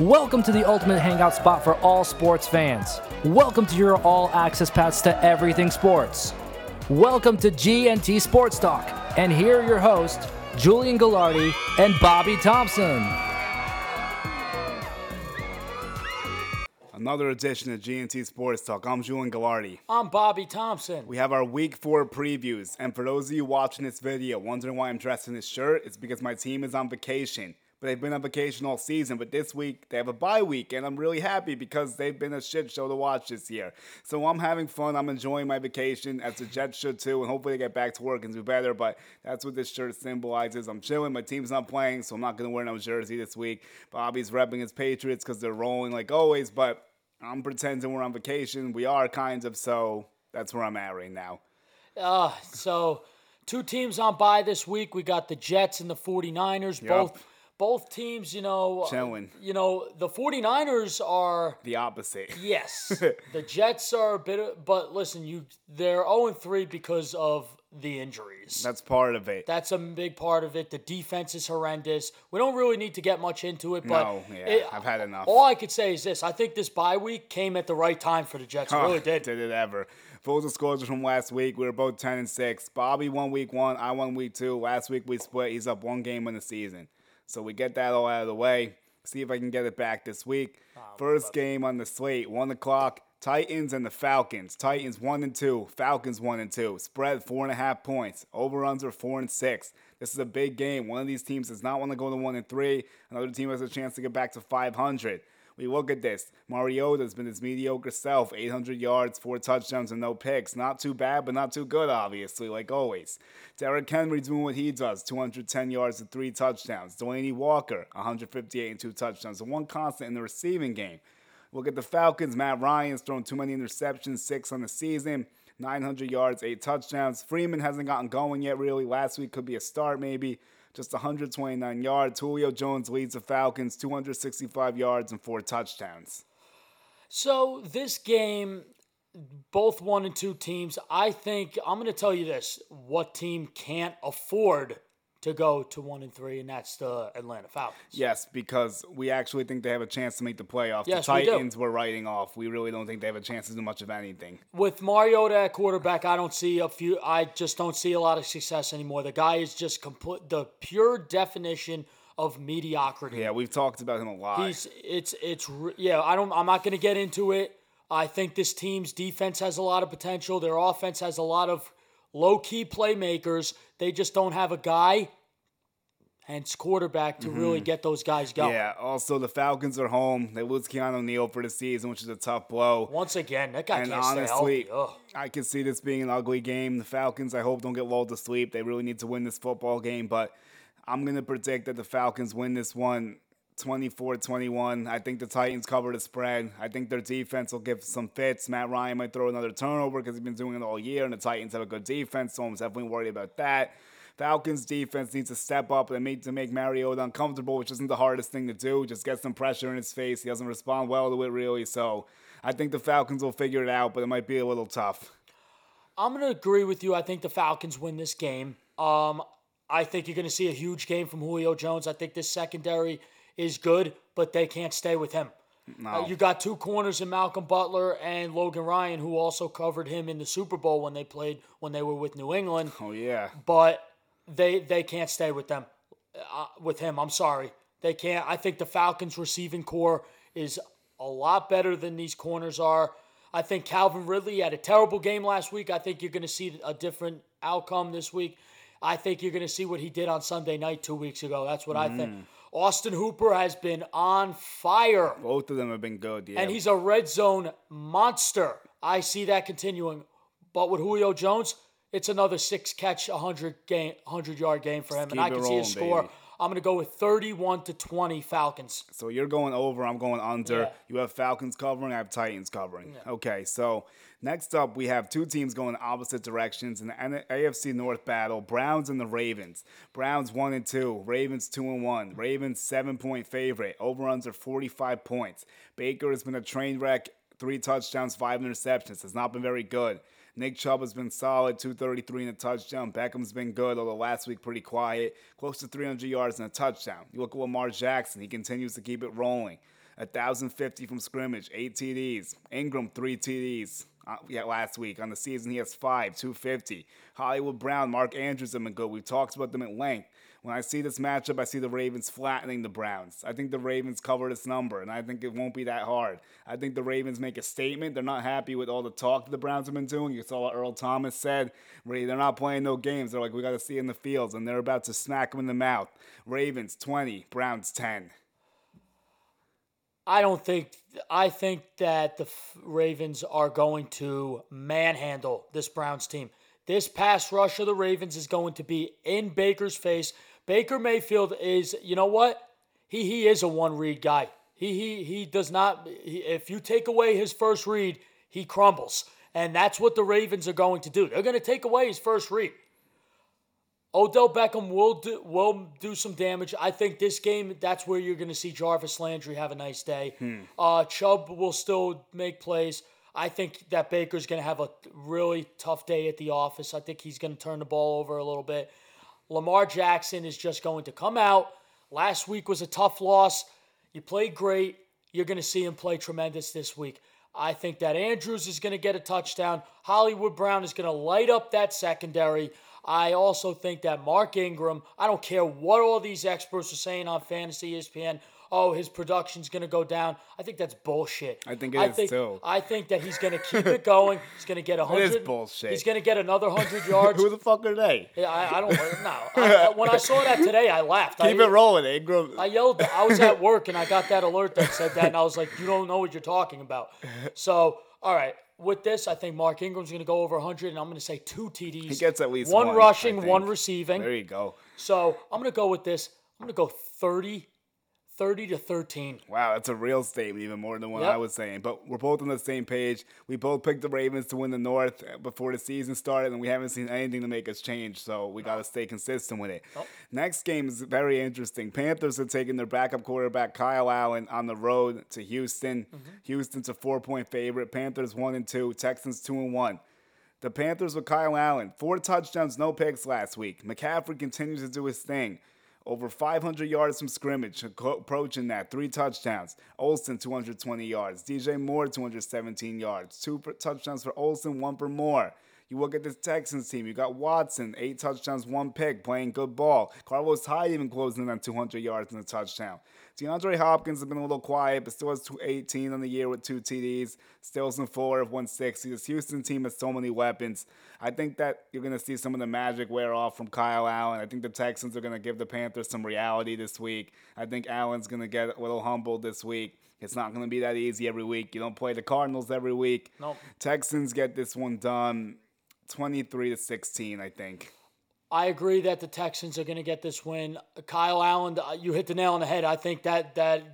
Welcome to the ultimate hangout spot for all sports fans. Welcome to your all access pass to everything sports. Welcome to GNT Sports Talk. And here are your hosts, Julian Gallardi and Bobby Thompson. Another edition of GNT Sports Talk. I'm Julian Gallardi. I'm Bobby Thompson. We have our week four previews. And for those of you watching this video wondering why I'm dressed in this shirt, it's because my team is on vacation. But they've been on vacation all season. But this week they have a bye week, and I'm really happy because they've been a shit show to watch this year. So I'm having fun. I'm enjoying my vacation, as the Jets should too. And hopefully they get back to work and do better. But that's what this shirt symbolizes. I'm chilling. My team's not playing, so I'm not gonna wear no jersey this week. Bobby's repping his Patriots because they're rolling like always. But I'm pretending we're on vacation. We are kind of, so that's where I'm at right now. Uh, so two teams on by this week. We got the Jets and the 49ers. Both both teams, you know, uh, Chilling. You know, the 49ers are The opposite. yes. the Jets are a bit of, but listen, you they're 0 3 because of the injuries. That's part of it. That's a big part of it. The defense is horrendous. We don't really need to get much into it, but No, yeah, it- I've had enough. All I could say is this: I think this bye week came at the right time for the Jets. It really did. Did it ever? Full scores from last week, we were both 10 and 6. Bobby won week one, I won week two. Last week we split. He's up one game in the season. So we get that all out of the way. See if I can get it back this week. First game on the slate, 1 o'clock. Titans and the Falcons. Titans 1 and 2. Falcons 1 and 2. Spread 4.5 points. Overruns are 4 and 6. This is a big game. One of these teams does not want to go to 1 and 3. Another team has a chance to get back to 500. We look at this. Mariota's been his mediocre self 800 yards, four touchdowns, and no picks. Not too bad, but not too good, obviously, like always. Derrick Henry doing what he does 210 yards and three touchdowns. Delanie Walker, 158 and two touchdowns. And one constant in the receiving game. Look at the Falcons. Matt Ryan's thrown too many interceptions, six on the season. 900 yards, eight touchdowns. Freeman hasn't gotten going yet, really. Last week could be a start, maybe. Just 129 yards. Julio Jones leads the Falcons, 265 yards and four touchdowns. So this game, both one and two teams. I think I'm going to tell you this: what team can't afford to go to one and three, and that's the Atlanta Falcons. Yes, because we actually think they have a chance to make the playoffs. Yes, the. Titans we're writing off. We really don't think they have a chance to do much of anything. With Mariota at quarterback, I don't see a few. I just don't see a lot of success anymore. The guy is just complete the pure definition of mediocrity. Yeah, we've talked about him a lot. He's it's it's yeah. I don't. I'm not going to get into it. I think this team's defense has a lot of potential. Their offense has a lot of low key playmakers. They just don't have a guy, hence quarterback, to really get those guys going. Mm-hmm. yeah, also the Falcons are home. They lose Keanu Neal for the season, which is a tough blow. Once again, that guy And can't stay honestly, healthy. Ugh. I can see this being an ugly game. The Falcons, I hope, don't get lulled to sleep. They really need to win this football game, but I'm going to predict that the Falcons win this one 24 21. I think the Titans cover the spread. I think their defense will give some fits. Matt Ryan might throw another turnover because he's been doing it all year, and the Titans have a good defense, so I'm definitely worried about that. Falcons defense needs to step up and make to make Mariota uncomfortable, which isn't the hardest thing to do. Just get some pressure in his face. He doesn't respond well to it really, so I think the Falcons will figure it out, but it might be a little tough. I'm to agree with you. I think the Falcons win this game. Um, I think you're to see a huge game from Julio Jones. I think this secondary is good, but they can't stay with him. Uh, you got two corners in Malcolm Butler and Logan Ryan, who also covered him in the Super Bowl when they played when they were with New England. Oh yeah. But they they can't stay with them, uh, with him. I'm sorry, they can't. I think the Falcons' receiving corps is a lot better than these corners are. I think Calvin Ridley had a terrible game last week. I think you're going to see a different outcome this week. I think you're going to see what he did on Sunday night two weeks ago. That's what I think. Austin Hooper has been on fire, Both of them have been good, yeah. and he's a red zone monster. I see that continuing. But with Julio Jones, it's another six catch, 100 game, 100 yard game for him, and I can see a score. baby. I'm going to go with 31 to 20 Falcons. So you're going over, I'm going under. Yeah. You have Falcons covering, I have Titans covering. Okay, so next up we have two teams going opposite directions in the AFC North battle, Browns and the Ravens. Browns 1 and 2, Ravens 2 and 1. Ravens 7 point favorite. Over under 45 points. Baker has been a train wreck, 3 touchdowns, 5 interceptions. Has not been very good. Nick Chubb has been solid, 233 and a touchdown. Beckham's been good, although last week pretty quiet. Close to 300 yards and a touchdown. You look at Lamar Jackson, he continues to keep it rolling. 1,050 from scrimmage, 8 TDs. Ingram, 3 TDs. Uh, yeah, last week on the season he has five, 250. Hollywood Brown, Mark Andrews have been good. We've talked about them at length. When I see this matchup, I see the Ravens flattening the Browns. I think the Ravens cover this number, and I think it won't be that hard. I think the Ravens make a statement. They're not happy with all the talk that the Browns have been doing. You saw what Earl Thomas said. They're not playing no games. They're like, we got to see in the fields, and they're about to smack them in the mouth. Ravens 20, Browns 10. I don't think. I think that the Ravens are going to manhandle this Browns team. This pass rush of the Ravens is going to be in Baker's face. Baker Mayfield is, you know what? He he is a one read guy. He he he does not. He, if you take away his first read, he crumbles, and that's what the Ravens are going to do. They're going to take away his first read. Odell Beckham will do will do some damage. I think this game that's where you're going to see Jarvis Landry have a nice day. Hmm. Uh, Chubb will still make plays. I think that Baker's going to have a really tough day at the office. I think he's going to turn the ball over a little bit. Lamar Jackson is just going to come out. Last week was a tough loss. You played great. You're going to see him play tremendous this week. I think that Andrews is going to get a touchdown. Hollywood Brown is going to light up that secondary. I also think that Mark Ingram, I don't care what all these experts are saying on Fantasy ESPN, oh, his production's going to go down. I think that's bullshit. I think it I is think, too. I think that he's going to keep it going. He's going to get a hundred. It is bullshit. He's going to get another hundred yards. Who the fuck are they? Yeah, I, I don't know. I, when I saw that today, I laughed. Keep it rolling, Ingram. I yelled. I was at work and I got that alert that said that, and I was like, "You don't know what you're talking about." So, all right with this, I think Mark Ingram's going to go over 100, and I'm going to say two TDs. He gets at least one, one rushing, one receiving. There you go. So I'm going to go with this. I'm going to go 30 30 to 13. Wow, that's a real statement, even more than what yep. I was saying. But we're both on the same page. We both picked the Ravens to win the North before the season started, and we haven't seen anything to make us change. So we got to stay consistent with it. Nope. Next game is very interesting. Panthers are taking their backup quarterback Kyle Allen on the road to Houston. Mm-hmm. Houston's a four point favorite. Panthers one and two. Texans two and one. The Panthers with Kyle Allen, four touchdowns, no picks last week. McCaffrey continues to do his thing over 500 yards from scrimmage, approaching that. Three touchdowns. Olsen, 220 yards. DJ Moore, 217 yards. Two touchdowns for Olsen, one for Moore. You look at this Texans team. You got Watson, eight touchdowns, one pick, playing good ball. Carlos Hyde even closing in on 200 yards and a touchdown. DeAndre Hopkins has been a little quiet, but still has 18 on the year with two TDs. Stilson Fuller of 160. This Houston team has so many weapons. I think that you're going to see some of the magic wear off from Kyle Allen. I think the Texans are going to give the Panthers some reality this week. I think Allen's going to get a little humbled this week. It's not going to be that easy every week. You don't play the Cardinals every week. Nope. Texans get this one done 23 to 16, I think. I agree that the Texans are going to get this win. Kyle Allen, uh, you hit the nail on the head. I think that that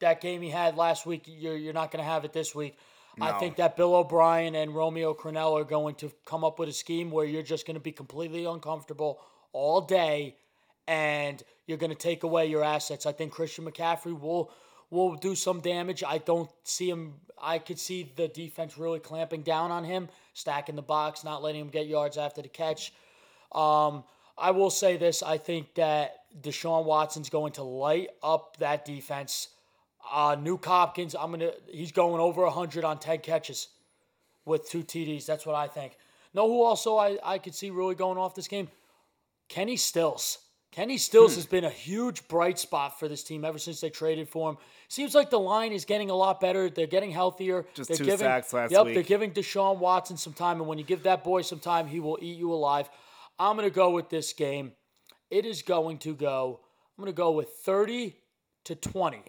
that game he had last week, you're you're not going to have it this week. No. I think that Bill O'Brien and Romeo Crennel are going to come up with a scheme where you're just going to be completely uncomfortable all day, and you're going to take away your assets. I think Christian McCaffrey will will do some damage. I don't see him. I could see the defense really clamping down on him, stacking the box, not letting him get yards after the catch. Um, I will say this: I think that Deshaun Watson's going to light up that defense. Uh, Nuk Hopkins, I'm gonna. He's going over 100 on 10 catches with two TDs. That's what I think. Know who also I, I could see really going off this game? Kenny Stills. Kenny Stills hmm. has been a huge bright spot for this team ever since they traded for him. Seems like the line is getting a lot better. They're getting healthier. Just they're two giving, sacks last yep, week. they're giving Deshaun Watson some time, and when you give that boy some time, he will eat you alive. I'm going to go with this game. It is going to go, I'm going to go with 30 to 20.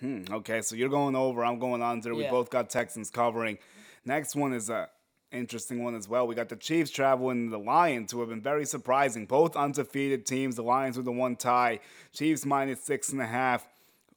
Hmm, okay, so you're going over. I'm going under. We both got Texans covering. Next one is a interesting one as well. We got the Chiefs traveling the Lions, who have been very surprising. Both undefeated teams. The Lions with the one tie. Chiefs minus six and a half.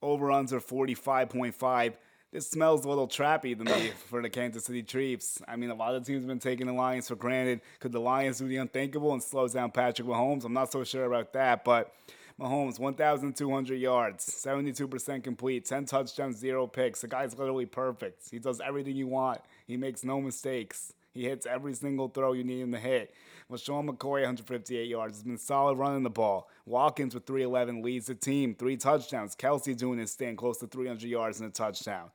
Over under 45.5 this smells a little trappy to me for the Kansas City Chiefs. I mean, a lot of teams have been taking the Lions for granted. Could the Lions do the unthinkable and slow down Patrick Mahomes? I'm not so sure about that, but Mahomes, 1,200 yards, 72% complete, 10 touchdowns, zero picks. The guy's literally perfect. He does everything you want. He makes no mistakes. He hits every single throw you need him to hit. LeSean McCoy, 158 yards, has been solid running the ball. Watkins with 311 leads the team, three touchdowns. Kelce doing his thing, close to 300 yards and a touchdown.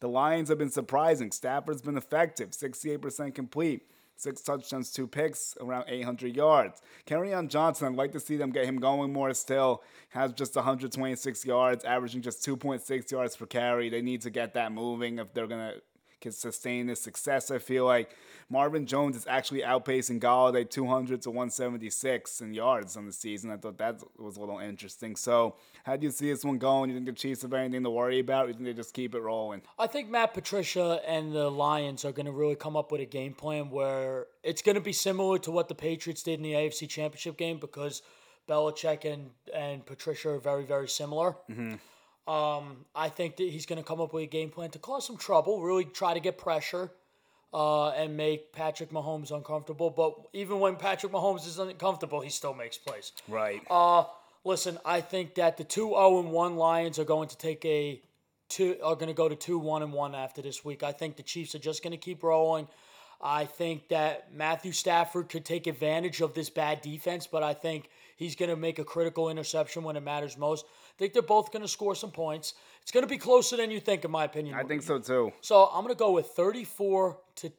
The Lions have been surprising. Stafford's been effective, 68% complete. Six touchdowns, two picks, around 800 yards. Kerryon Johnson, I'd like to see them get him going more still. Has just 126 yards, averaging just 2.6 yards per carry. They need to get that moving if they're going to can sustain this success. I feel like Marvin Jones is actually outpacing Golladay 200 to 176 in yards on the season. I thought that was a little interesting. So, how do you see this one going? You think the Chiefs have anything to worry about? Or you think they just keep it rolling? I think Matt Patricia and the Lions are going to really come up with a game plan where it's going to be similar to what the Patriots did in the AFC Championship game because Belichick and, and Patricia are very, very similar. Mm-hmm. Um, I think that he's going to come up with a game plan to cause some trouble, really try to get pressure uh, and make Patrick Mahomes uncomfortable. But even when Patrick Mahomes is uncomfortable, he still makes plays. Right. Uh, listen, I think that the two zero oh and one Lions are going to take a two are going to go to two one and one after this week. I think the Chiefs are just going to keep rolling. I think that Matthew Stafford could take advantage of this bad defense, but I think he's going to make a critical interception when it matters most. I think they're both going to score some points. It's going to be closer than you think, in my opinion. I think so too. So I'm going to go with 34 to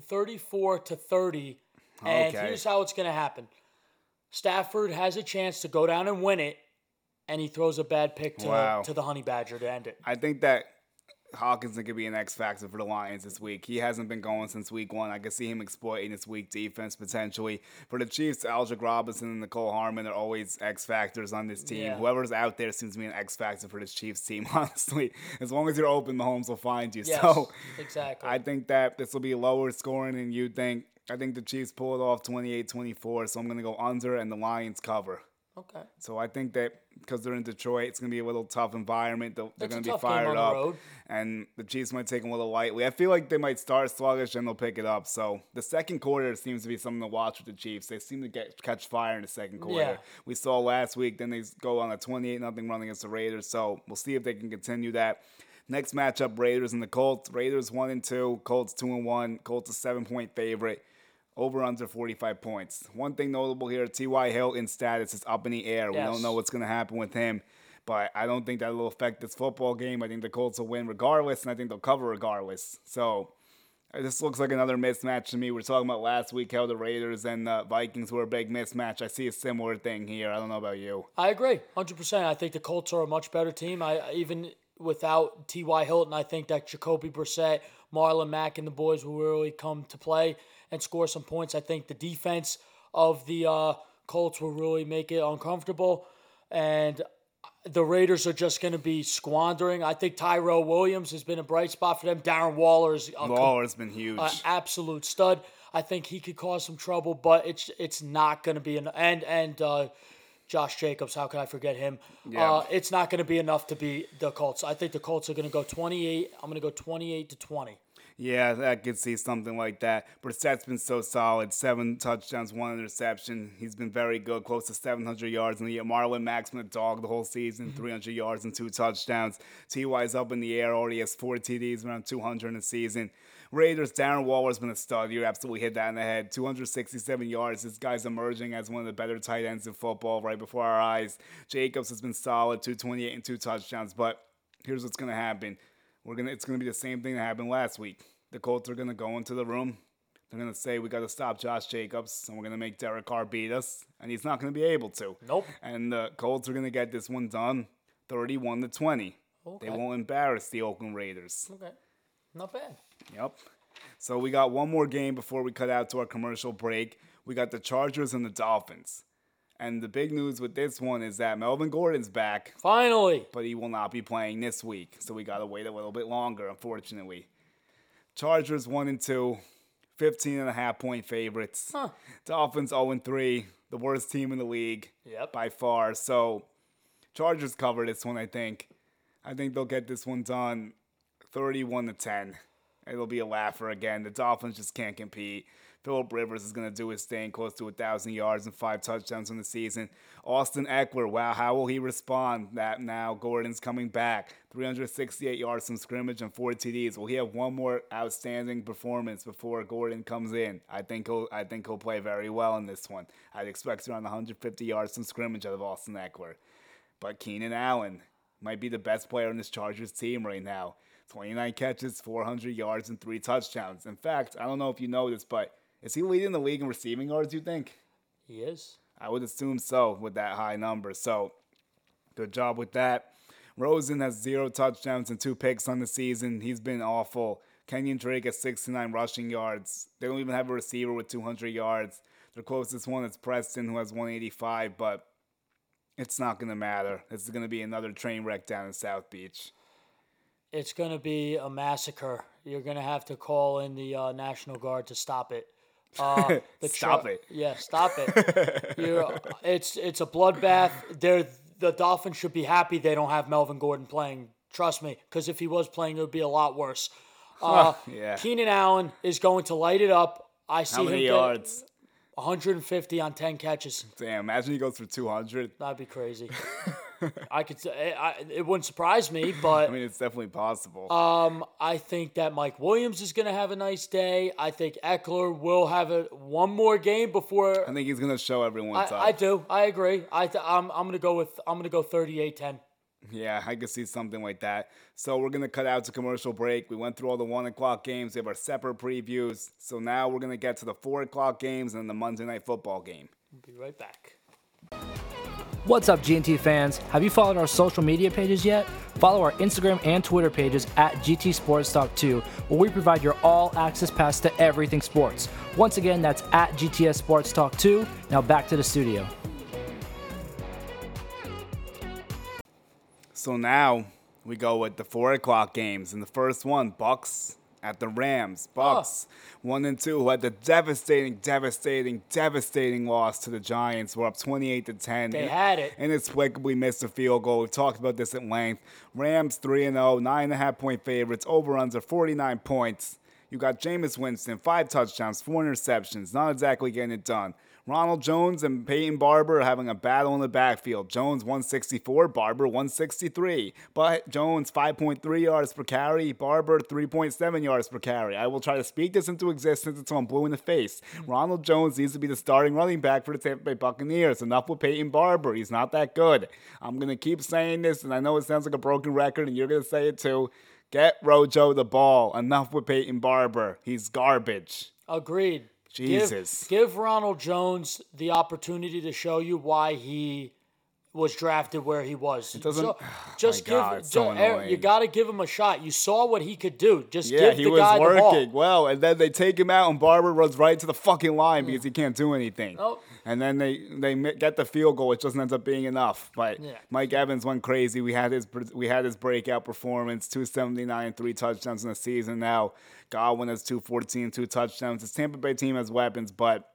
34 to 30, and okay. here's how it's going to happen. Stafford has a chance to go down and win it, and he throws a bad pick to, wow. to the Honey Badger to end it. I think that Hockenson could be an X factor for the Lions this week. He hasn't been going since week one. I could see him exploiting his weak defense potentially. For the Chiefs, Aldrick Robinson and Mecole Hardman are always X factors on this team. Yeah. Whoever's out there seems to be an X factor for this Chiefs team, honestly. As long as you're open, Mahomes will find you. Yes, so exactly. I think that this will be lower scoring than you think. I think the Chiefs pull it off 28 24, so I'm going to go under and the Lions cover. Okay. So I think that because they're in Detroit, it's going to be a little tough environment. They're, they're going to be fired up, and the Chiefs might take them a little lightly. I feel like they might start sluggish and they'll pick it up. So the second quarter seems to be something to watch with the Chiefs. They seem to get catch fire in the second quarter. Yeah. We saw last week. Then they go on a 28 nothing run against the Raiders. So we'll see if they can continue that. Next matchup: Raiders and the Colts. Raiders one and two, Colts two and one. Colts a seven point favorite. Over under 45 points. One thing notable here T.Y. Hilton status is up in the air. Yes. We don't know what's going to happen with him, but I don't think that will affect this football game. I think the Colts will win regardless, and I think they'll cover regardless. So uh, this looks like another mismatch to me. We are talking about last week how the Raiders and the Vikings were a big mismatch. I see a similar thing here. I don't know about you. I agree, 100%. I think the Colts are a much better team. I even without T.Y. Hilton, I think that Jacoby Brissett, Marlon Mack, and the boys will really come to play and score some points. I think the defense of the uh, Colts will really make it uncomfortable. And the Raiders are just going to be squandering. I think Tyrell Williams has been a bright spot for them. Darren Waller's Waller's been huge, uh, absolute stud. I think he could cause some trouble, but it's it's not going to be an and and uh, Josh Jacobs. How could I forget him? Yeah. Uh, it's not going to be enough to beat the Colts. I think the Colts are going to go twenty eight. I'm going to go twenty eight to twenty. Yeah, I could see something like that. Brissett's been so solid. Seven touchdowns, one interception. He's been very good, close to 700 yards in the year. Marlon Mack's been a dog the whole season, mm-hmm. 300 yards and two touchdowns. T.Y.'s up in the air, already has four TDs, around 200 in the season. Raiders, Darren Waller's been a stud. You absolutely hit that in the head. 267 yards. This guy's emerging as one of the better tight ends in football right before our eyes. Jacobs has been solid, 228 and two touchdowns. But here's what's going to happen. We're gonna. It's gonna be the same thing that happened last week. The Colts are gonna go into the room. They're gonna say we got to stop Josh Jacobs, and we're gonna make Derek Carr beat us, and he's not gonna be able to. Nope. And the Colts are gonna get this one done, thirty-one to twenty. Okay. They won't embarrass the Oakland Raiders. Okay. Not bad. Yep. So we got one more game before we cut out to our commercial break. We got the Chargers and the Dolphins. And the big news with this one is that Melvin Gordon's back. Finally. But he will not be playing this week. So we got to wait a little bit longer, unfortunately. Chargers 1 and 2, 15 and a half point favorites. Huh. Dolphins 0 and 3, the worst team in the league yep. by far. So Chargers cover this one, I think. I think they'll get this one done 31 to 10. It'll be a laugher again. The Dolphins just can't compete. Philip Rivers is going to do his thing, close to a 1,000 yards and five touchdowns in the season. Austin Ekeler, wow, how will he respond that now Gordon's coming back? 368 yards from scrimmage and four TDs. Will he have one more outstanding performance before Gordon comes in? I think he'll I think he'll play very well in this one. I'd expect around 150 yards from scrimmage out of Austin Ekeler. But Keenan Allen might be the best player on this Chargers team right now. 29 catches, 400 yards, and three touchdowns. In fact, I don't know if you know this, but is he leading the league in receiving yards, you think? He is. I would assume so with that high number. So, good job with that. Rosen has zero touchdowns and two picks on the season. He's been awful. Kenyan Drake has 69 rushing yards. They don't even have a receiver with 200 yards. Their closest one is Preston, who has 185, but it's not going to matter. It's going to be another train wreck down in South Beach. It's going to be a massacre. You're going to have to call in the uh, National Guard to stop it. Uh, stop it. Yeah, stop it. You're, it's it's a bloodbath. They're, the Dolphins should be happy they don't have Melvin Gordon playing. Trust me, because if he was playing, it would be a lot worse. Uh, yeah. Keenan Allen is going to light it up. I see How many him yards? 150 on 10 catches. Damn, imagine he goes for 200. That'd be crazy. I could. say- I, it wouldn't surprise me, but I mean, it's definitely possible. um, I think that Mike Williams is going to have a nice day. I think Ekeler will have a one more game before. I think he's going to show everyone I. I do. I agree. I th- I'm I'm going to go with I'm going to go 38-10. Yeah, I could see something like that. So we're gonna cut out to commercial break. We went through all the one o'clock games. We have our separate previews. So now we're gonna get to the four o'clock games and the Monday night football game. We'll be right back. What's up, GNT fans? Have you followed our social media pages yet? Follow our Instagram and Twitter pages at GT Sports Talk 2, where we provide your all access pass to everything sports. Once again, that's at GTS Sports Talk 2. Now back to the studio. So now we go with the four o'clock games. And the first one, Bucks at the Rams. Bucks one and two who had the devastating, devastating, devastating loss to the Giants. We're up twenty-eight to ten. They had it. Inexplicably missed a field goal. We've talked about this at length. Rams three and 0, nine and a half point favorites. Over under forty nine points. You got Jameis Winston, five touchdowns, four interceptions. Not exactly getting it done. Ronald Jones and Peyton Barber are having a battle in the backfield. Jones 164, Barber 163. But Jones 5.3 yards per carry, Barber 3.7 yards per carry. I will try to speak this into existence until I'm blue in the face. Hmm. Ronald Jones needs to be the starting running back for the Tampa Bay Buccaneers. Enough with Peyton Barber. He's not that good. I'm going to keep saying this, and I know it sounds like a broken record, and you're going to say it too. Get Rojo the ball. Enough with Peyton Barber. He's garbage. Agreed. Jesus. Give, give Ronald Jones the opportunity to show you why he was drafted where he was. doesn't- So- just give. God, so er- you got to give him a shot. You saw what he could do. Just Yeah, give he the was guy the working ball. well, and then they take him out, and Barber runs right to the fucking line because he can't do anything. Oh. And then they they get the field goal, which doesn't end up being enough. But Yeah. Mike Evans went crazy. We had his we had his breakout performance, two seventy nine, three touchdowns in the season. Now Godwin has two fourteen, two touchdowns. His Tampa Bay team has weapons, but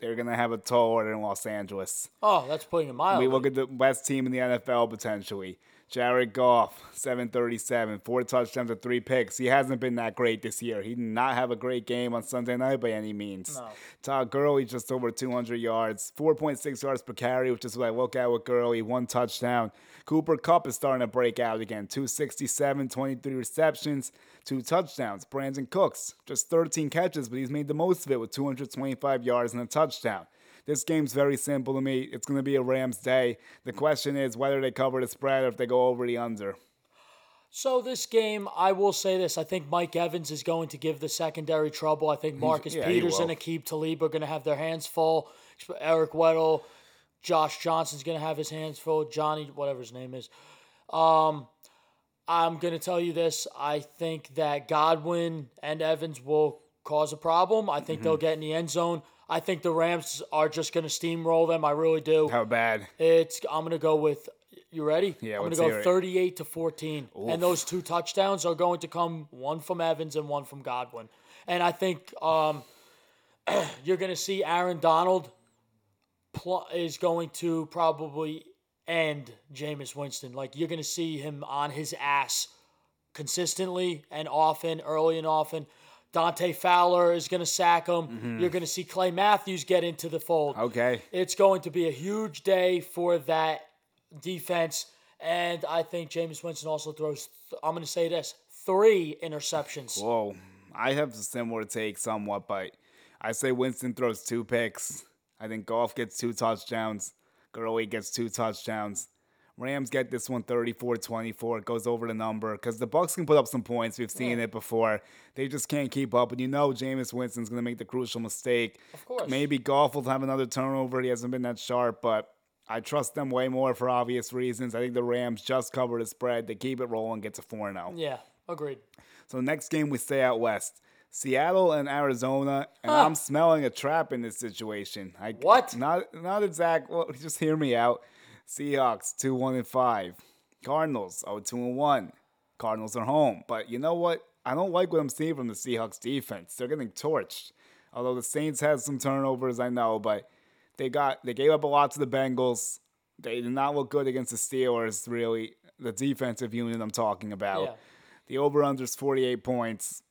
they're gonna have a tall order in Los Angeles. Oh, that's putting it mildly. We look at the best team in the NFL potentially. Jared Goff, 737, four touchdowns and three picks. He hasn't been that great this year. He did not have a great game on Sunday night by any means. No. Todd Gurley just over 200 yards, 4.6 yards per carry, which is what I look at with Gurley, one touchdown. Cooper Kupp is starting to break out again, 267, 23 receptions, two touchdowns. Brandin Cooks, just 13 catches, but he's made the most of it with 225 yards and a touchdown. This game's very simple to me. It's going to be a Rams day. The question is whether they cover the spread or if they go over the under. So this game, I will say this: I think Mike Evans is going to give the secondary trouble. I think Marcus yeah, Peters and. Aqib Talib are going to have their hands full. Eric Weddle, Josh Johnson's going to have his hands full. Johnny, whatever his name is. Um, I'm going to tell you this: I think that Godwin and Evans will cause a problem. I think they'll Mm-hmm. get in the end zone. I think the Rams are just going to steamroll them. I really do. How bad? It's I'm gonna go with you ready? Yeah, I'm gonna go 38 to 14. And those two touchdowns are going to come one from Evans and one from Godwin. And I think um, you're gonna see Aaron Donald pl- is going to probably end Jameis Winston. Like you're gonna see him on his ass consistently and often, early and often. Dante Fowler is going to sack him. Mm-hmm. You're going to see Clay Matthews get into the fold. Okay. It's going to be a huge day for that defense. And I think Jameis Winston also throws, th- I'm going to say this, three interceptions. Whoa. I have a similar take somewhat, but I say Winston throws two picks. I think Goff gets two touchdowns. Gurley gets two touchdowns. Rams get this one 34-24. It goes over the number because the Bucks can put up some points. We've seen Yeah. it before. They just can't keep up. And you know Jameis Winston's going to make the crucial mistake. Of course. Maybe Goff will have another turnover. He hasn't been that sharp, but I trust them way more for obvious reasons. I think the Rams just cover the spread. They keep it rolling, get to 4-0. Yeah, agreed. So next game we stay out west. Seattle and Arizona, and Huh. I'm smelling a trap in this situation. I, What? Not not exact. Well, just hear me out. Seahawks two one and five. Cardinals oh two and one. Cardinals are home, but you know what? I don't like what I'm seeing from the Seahawks defense. They're getting torched. Although the Saints had some turnovers, I know, but they got they gave up a lot to the Bengals. They did not look good against the Steelers. Really, the defensive unit I'm talking about. Yeah. The over under is 48 points,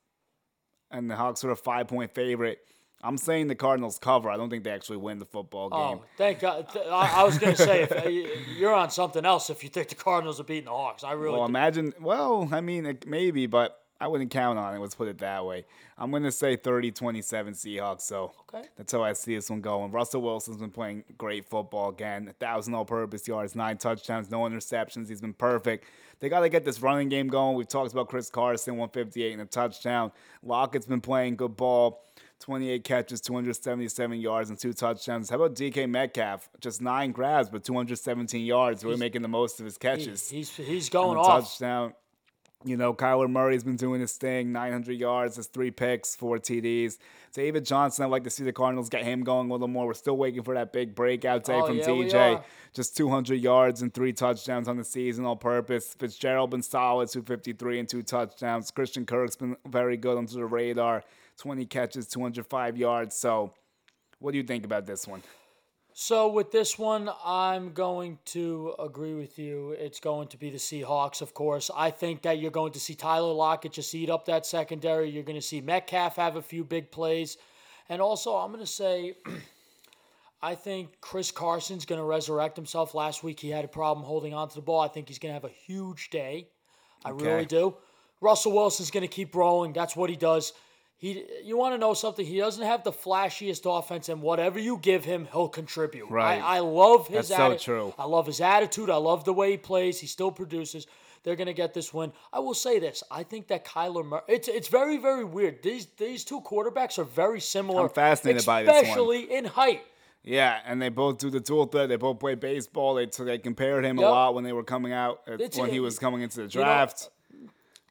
and the Hawks are a five point favorite. I'm saying the Cardinals cover. I don't think they actually win the football game. Oh, thank God. I, I was going to say, if, uh, you're on something else if you think the Cardinals are beating the Hawks. I really well, do. imagine. Well, I mean, maybe, but I wouldn't count on it. Let's put it that way. I'm going to say 30 27 Seahawks. So Okay. that's how I see this one going. Russell Wilson's been playing great football again. 1,000 all purpose yards, nine touchdowns, no interceptions. He's been perfect. They got to get this running game going. We've talked about Chris Carson, 158 and a touchdown. Lockett's been playing good ball. 28 catches, 277 yards, and two touchdowns. How about DK Metcalf? Just nine grabs, but 217 yards. Really making the most of his catches. He's he's going off. touchdown. You know, Kyler Murray's been doing his thing 900 yards, his three picks, four TDs. David Johnson, I'd like to see the Cardinals get him going a little more. We're still waiting for that big breakout day Oh, from yeah, TJ. Just 200 yards and three touchdowns on the season all purpose. Fitzgerald been solid, 253 and two touchdowns. Christian Kirk's been very good under the radar, 20 catches, 205 yards. So, what do you think about this one? So with this one, I'm going to agree with you. It's going to be the Seahawks, of course. I think that you're going to see Tyler Lockett just eat up that secondary. You're going to see Metcalf have a few big plays. And also, I'm going to say, I think Chris Carson's going to resurrect himself. Last week, he had a problem holding on to the ball. I think he's going to have a huge day. I Okay. really do. Russell Wilson's going to keep rolling. That's what he does. He, you want to know something? He doesn't have the flashiest offense, and whatever you give him, he'll contribute. Right. I, I love his That's so true. I love his attitude. I love the way he plays. He still produces. They're gonna get this win. I will say this. I think that Kyler Murray. It's it's very very weird. These these two quarterbacks are very similar. I'm fascinated by this one. especially in height. Yeah, and they both do the dual threat. They both play baseball. They so they compared him a lot when they were coming out uh, when he was coming into the draft.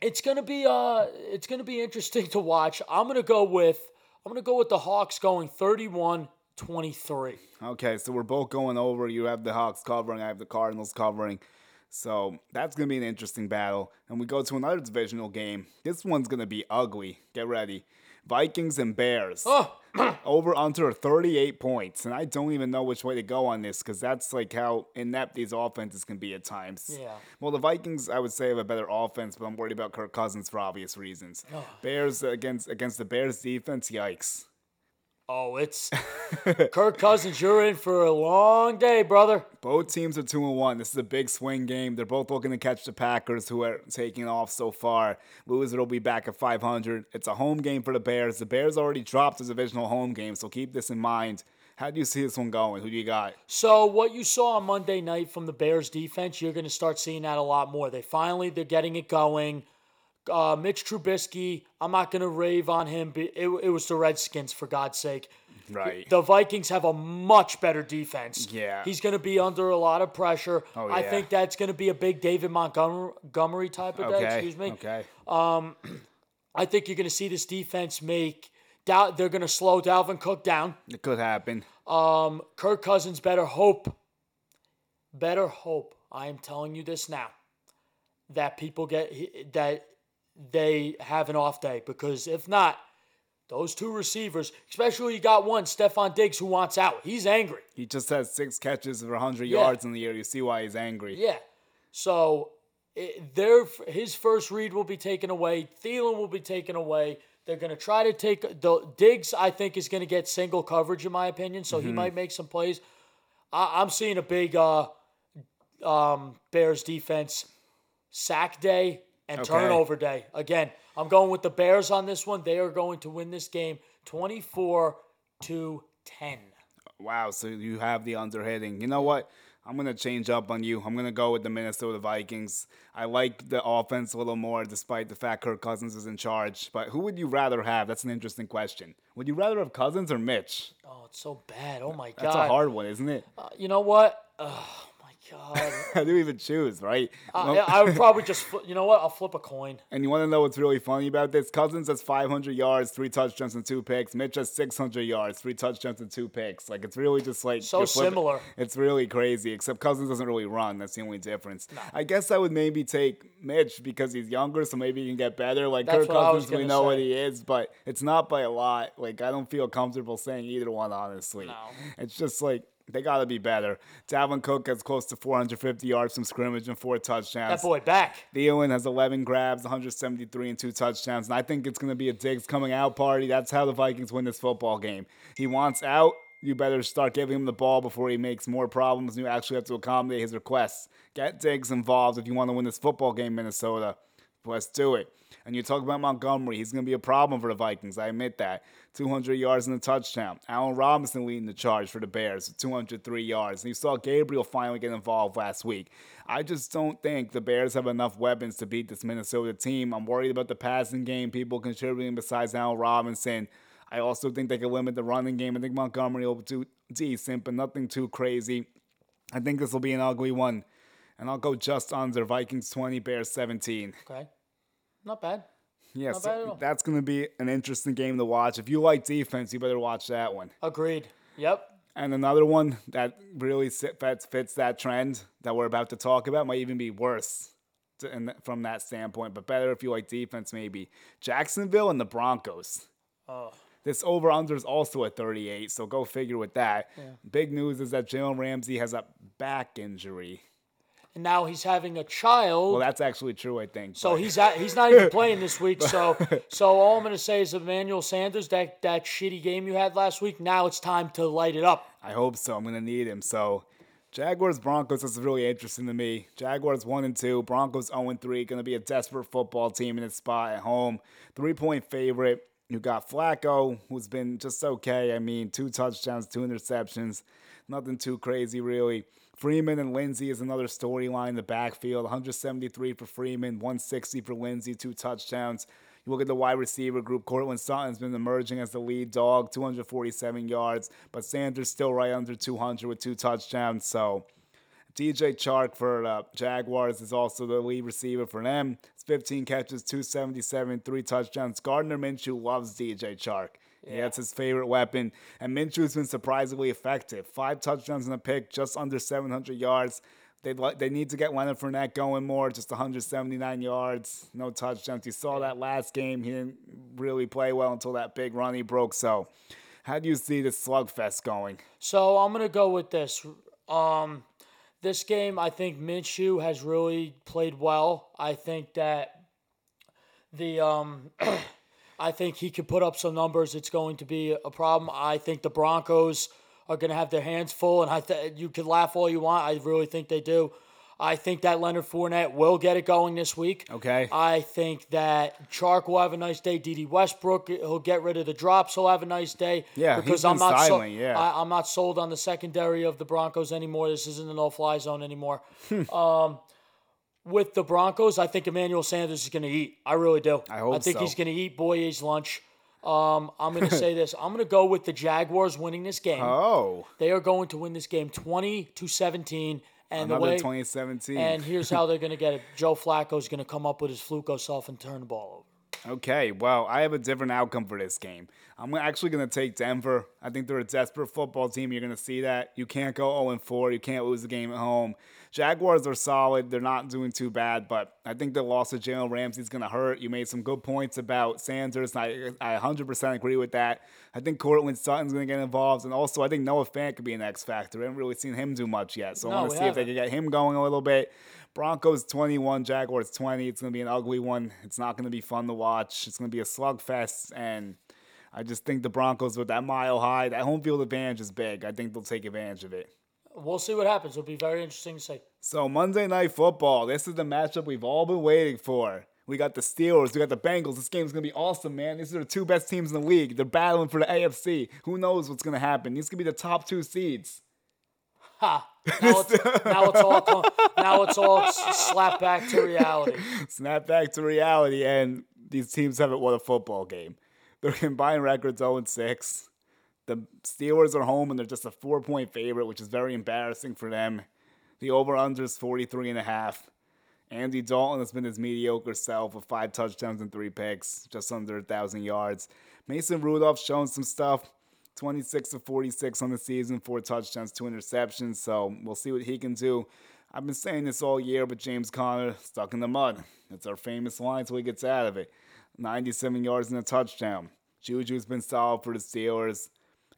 It's gonna be uh it's gonna be interesting to watch. I'm gonna go with I'm gonna go with the Hawks going 31-23. okay, so we're both going over. You have the Hawks covering. I have the Cardinals covering. So that's gonna be an interesting battle. And we go to another divisional game. This one's gonna be ugly. Get ready. Vikings and Bears. Oh, over under 38 points. And I don't even know which way to go on this because that's like how inept these offenses can be at times. Yeah. Well, the Vikings, I would say, have a better offense, but I'm worried about Kirk Cousins for obvious reasons. Bears against against the Bears defense, yikes. Oh, it's Kirk Cousins. You're in for a long day, brother. Both teams are two and one. This is a big swing game. They're both looking to catch the Packers, who are taking off so far. Loser will be back at 500. It's a home game for the Bears. The Bears already dropped the divisional home game, so keep this in mind. How do you see this one going? Who do you got? So what you saw on Monday night from the Bears defense, you're going to start seeing that a lot more. They finally they're getting it going. Uh, Mitch Trubisky, I'm not going to rave on him. But it, it was the Redskins for God's sake. Right. The Vikings have a much better defense. Yeah. He's going to be under a lot of pressure. Oh, yeah. I think that's going to be a big David Montgomery type of day. Excuse me. Okay. Um, I think you're going to see this defense make. Dow- They're going to slow Dalvin Cook down. It could happen. Um, Kirk Cousins better hope, better hope. I am telling you this now, that people get that they have an off day because if not, those two receivers, especially you got one Stefon Diggs who wants out. He's angry. He just has six catches for 100 Yeah. yards in the year. You see why he's angry. Yeah. So it, their his first read will be taken away. Thielen will be taken away. They're going to try to take the Diggs. I think is going to get single coverage in my opinion, so he might make some plays. I, I'm seeing a big uh, um, Bears defense sack day and Okay. turnover day. Again, I'm going with the Bears on this one. They are going to win this game 24 to 10. Wow, so you have the under hitting. You know what? I'm going to change up on you. I'm going to go with the Minnesota Vikings. I like the offense a little more despite the fact Kirk Cousins is in charge. But who would you rather have? That's an interesting question. Would you rather have Cousins or Mitch? Oh, it's so bad. Oh my God. That's a hard one, isn't it? Uh, you know what? My god. How do you even choose, right? I, Well, I would probably just, you know what? I'll flip a coin. and you want to know what's really funny about this? Cousins has 500 yards, three touchdowns, and two picks. Mitch has 600 yards, three touchdowns, and two picks. Like, it's really just like. So similar. It's really crazy, except Cousins doesn't really run. That's the only difference. I guess I would maybe take Mitch because he's younger, so maybe he can get better. Like, That's Kirk I Cousins, we know what he is, but it's not by a lot. Like, I don't feel comfortable saying either one, honestly. No. It's just like. They got to be better. Dalvin Cook has close to 450 yards from scrimmage and four touchdowns. That boy back. Thielen has 11 grabs, 173 and two touchdowns. And I think it's going to be a Diggs coming out party. That's how the Vikings win this football game. He wants out. You better start giving him the ball before he makes more problems. And you actually have to accommodate his requests. Get Diggs involved if you want to win this football game, Minnesota. Let's do it. And you talk about Montgomery. He's going to be a problem for the Vikings. I admit that. 200 yards and a touchdown. Allen Robinson leading the charge for the Bears 203 yards. And you saw Gabriel finally get involved last week. I just don't think the Bears have enough weapons to beat this Minnesota team. I'm worried about the passing game, people contributing besides Allen Robinson. I also think they can limit the running game. I think Montgomery will do decent, but nothing too crazy. I think this will be an ugly one. And I'll go just under Vikings 20, Bears 17. Okay. Not bad. Yeah, Not bad so all. that's going to be an interesting game to watch. If you like defense, you better watch that one. Agreed. Yep. And another one that really fits, fits that trend that we're about to talk about might even be worse to, in, from that standpoint, but better if you like defense, maybe. Jacksonville and the Broncos. Oh. This over under is also at 38, so go figure with that. Big news is that Jalen Ramsey has a back injury. And now he's having a child. Well, that's actually true, I think. so but- he's at, he's not even playing this week. So so all I'm gonna say is Emmanuel Sanders, that that shitty game you had last week. Now it's time to light it up. I hope so. I'm gonna need him. So Jaguars Broncos is really interesting to me. Jaguars one and two, Broncos 0 and three. Gonna be a desperate football team in its spot at home. Three point favorite. You got Flacco, who's been just okay. I mean, two touchdowns, two interceptions. Nothing too crazy, really. Freeman and Lindsay is another storyline in the backfield. 173 for Freeman, 160 for Lindsay, two touchdowns. You look at the wide receiver group. Courtland Sutton's been emerging as the lead dog, 247 yards, but Sanders still right under 200 with two touchdowns. So DJ Chark for the Jaguars is also the lead receiver for them. It's 15 catches, 277, three touchdowns. Gardner Minshew loves DJ Chark. Yeah. that's his favorite weapon. And Minshew's been surprisingly effective. Five touchdowns and a pick, just under 700 yards. They they need to get Leonard Fournette going more, just 179 yards, no touchdowns. You saw that last game. He didn't really play well until that big run he broke. So, how do you see this slugfest going? So I'm gonna go with this. Um, this game, I think Minshew has really played well. I think that the um, I think he can put up some numbers. It's going to be a problem. I think the Broncos are going to have their hands full, and I th- you can laugh all you want. I really think they do. I think that Leonard Fournette will get it going this week. Okay. I think that Chark will have a nice day. Dede Westbrook, he'll get rid of the drops. He'll have a nice day. Yeah, because he's I'm not so- silent, yeah. I, I'm not sold on the secondary of the Broncos anymore. This isn't a no-fly zone anymore. Um, with the Broncos, I think Emmanuel Sanders is going to eat. I really do. I hope I think so. he's going to eat Bouye's lunch. Um, I'm going to say this. I'm going to go with the Jaguars winning this game. Oh, They are going to win this game 20 to 17. And another the way, 2017. and here's how they're going to get it. Joe Flacco's going to come up with his fluke self and turn the ball over. Okay, well, I have a different outcome for this game. I'm actually going to take Denver. I think they're a desperate football team. You're going to see that. You can't go 0 4. You can't lose the game at home. Jaguars are solid. They're not doing too bad, but I think the loss of Jalen Ramsey is going to hurt. You made some good points about Sanders, and I, I 100% agree with that. I think Courtland Sutton's going to get involved, and also I think Noah Fant could be an X factor. I haven't really seen him do much yet, so I want to see if they can get him going a little bit. Broncos 21, Jaguars 20. It's going to be an ugly one. It's not going to be fun to watch. It's going to be a slugfest. And I just think the Broncos, with that mile high, that home field advantage is big. I think they'll take advantage of it. We'll see what happens. It'll be very interesting to see. So, Monday Night Football. This is the matchup we've all been waiting for. We got the Steelers. We got the Bengals. This game's going to be awesome, man. These are the two best teams in the league. They're battling for the AFC. Who knows what's going to happen? These could be the top two seeds. Ha! Now it's, now it's all now it's all slap back to reality. Snap back to reality, and these teams haven't won a football game. Their combined records 0 6. The Steelers are home and they're just a four point favorite, which is very embarrassing for them. The over under is 43 and a half. Andy Dalton has been his mediocre self with five touchdowns and three picks, just under a thousand yards. Mason Rudolph's shown some stuff. 26 to 46 on the season, four touchdowns, two interceptions. So we'll see what he can do. I've been saying this all year, but James Conner stuck in the mud. That's our famous line until he gets out of it. 97 yards and a touchdown. Juju's been solid for the Steelers.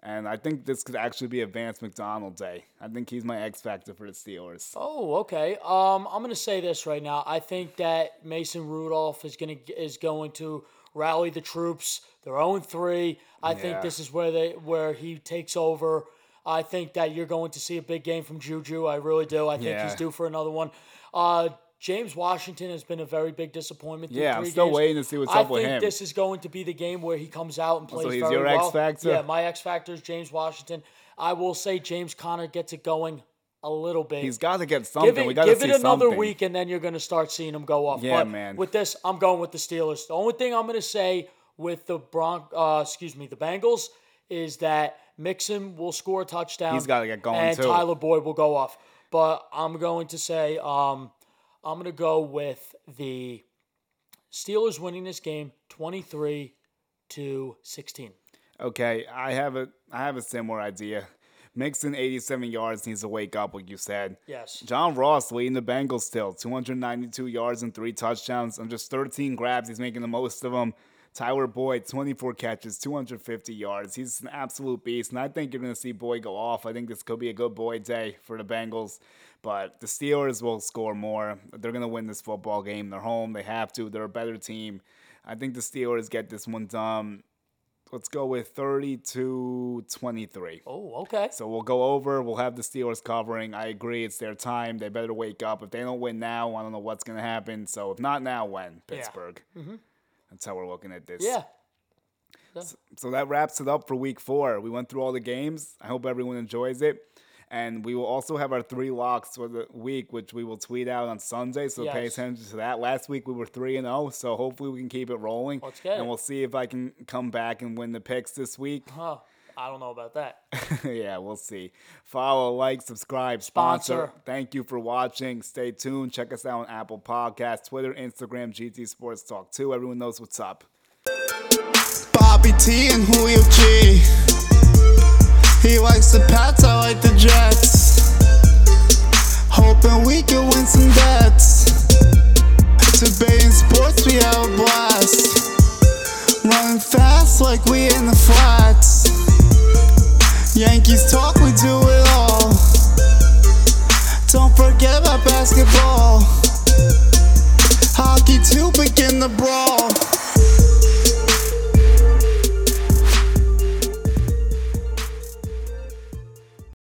And I think this could actually be a Vance McDonald day. I think he's my X factor for the Steelers. Oh, okay. Um, I'm going to say this right now. I think that Mason Rudolph is going to is going to rally the troops. They're 0 3. I yeah. think this is where they where he takes over. I think that you're going to see a big game from Juju. I really do. I think yeah. he's due for another one. Uh, James Washington has been a very big disappointment. Yeah, I'm still games. waiting to see what's I up with him. I think this is going to be the game where he comes out and plays so he's very your well. X factor. Yeah, my X factor is James Washington. I will say James Conner gets it going a little bit. He's got to get something. Give it, we got to give see it another something. week, and then you're going to start seeing him go off. Yeah, but man. With this, I'm going with the Steelers. The only thing I'm going to say with the Bron, uh, excuse me, the Bengals is that Mixon will score a touchdown. He's got to get going and too. Tyler Boyd will go off. But I'm going to say um, I'm going to go with the Steelers winning this game 23 to 16. Okay, I have a I have a similar idea. Mixon 87 yards needs to wake up, like you said. Yes. John Ross leading the Bengals still, 292 yards and three touchdowns and just 13 grabs. He's making the most of them. Tyler Boyd, 24 catches, 250 yards. He's an absolute beast, and I think you're going to see Boyd go off. I think this could be a good Boyd day for the Bengals, but the Steelers will score more. They're going to win this football game. They're home. They have to. They're a better team. I think the Steelers get this one done. Let's go with 32 23. Oh, okay. So we'll go over. We'll have the Steelers covering. I agree. It's their time. They better wake up. If they don't win now, I don't know what's going to happen. So if not now, when? Pittsburgh. Yeah. Mm-hmm. That's how we're looking at this. Yeah. So, so that wraps it up for week four. We went through all the games. I hope everyone enjoys it. And we will also have our three locks for the week, which we will tweet out on Sunday. So yes. pay attention to that. Last week we were three and zero, so hopefully we can keep it rolling. Let's get And we'll see if I can come back and win the picks this week. Huh. I don't know about that. yeah, we'll see. Follow, like, subscribe, sponsor. sponsor. Thank you for watching. Stay tuned. Check us out on Apple Podcasts, Twitter, Instagram, GT Sports Talk 2. Everyone knows what's up. Bobby T and Julio G. He likes the Pats, I like the Jets. Hoping we can win some bets. Debating sports, we have a blast. Running fast like we in the flats. Yankees talk, we do it all. Don't forget about basketball. Hockey too, begin the brawl.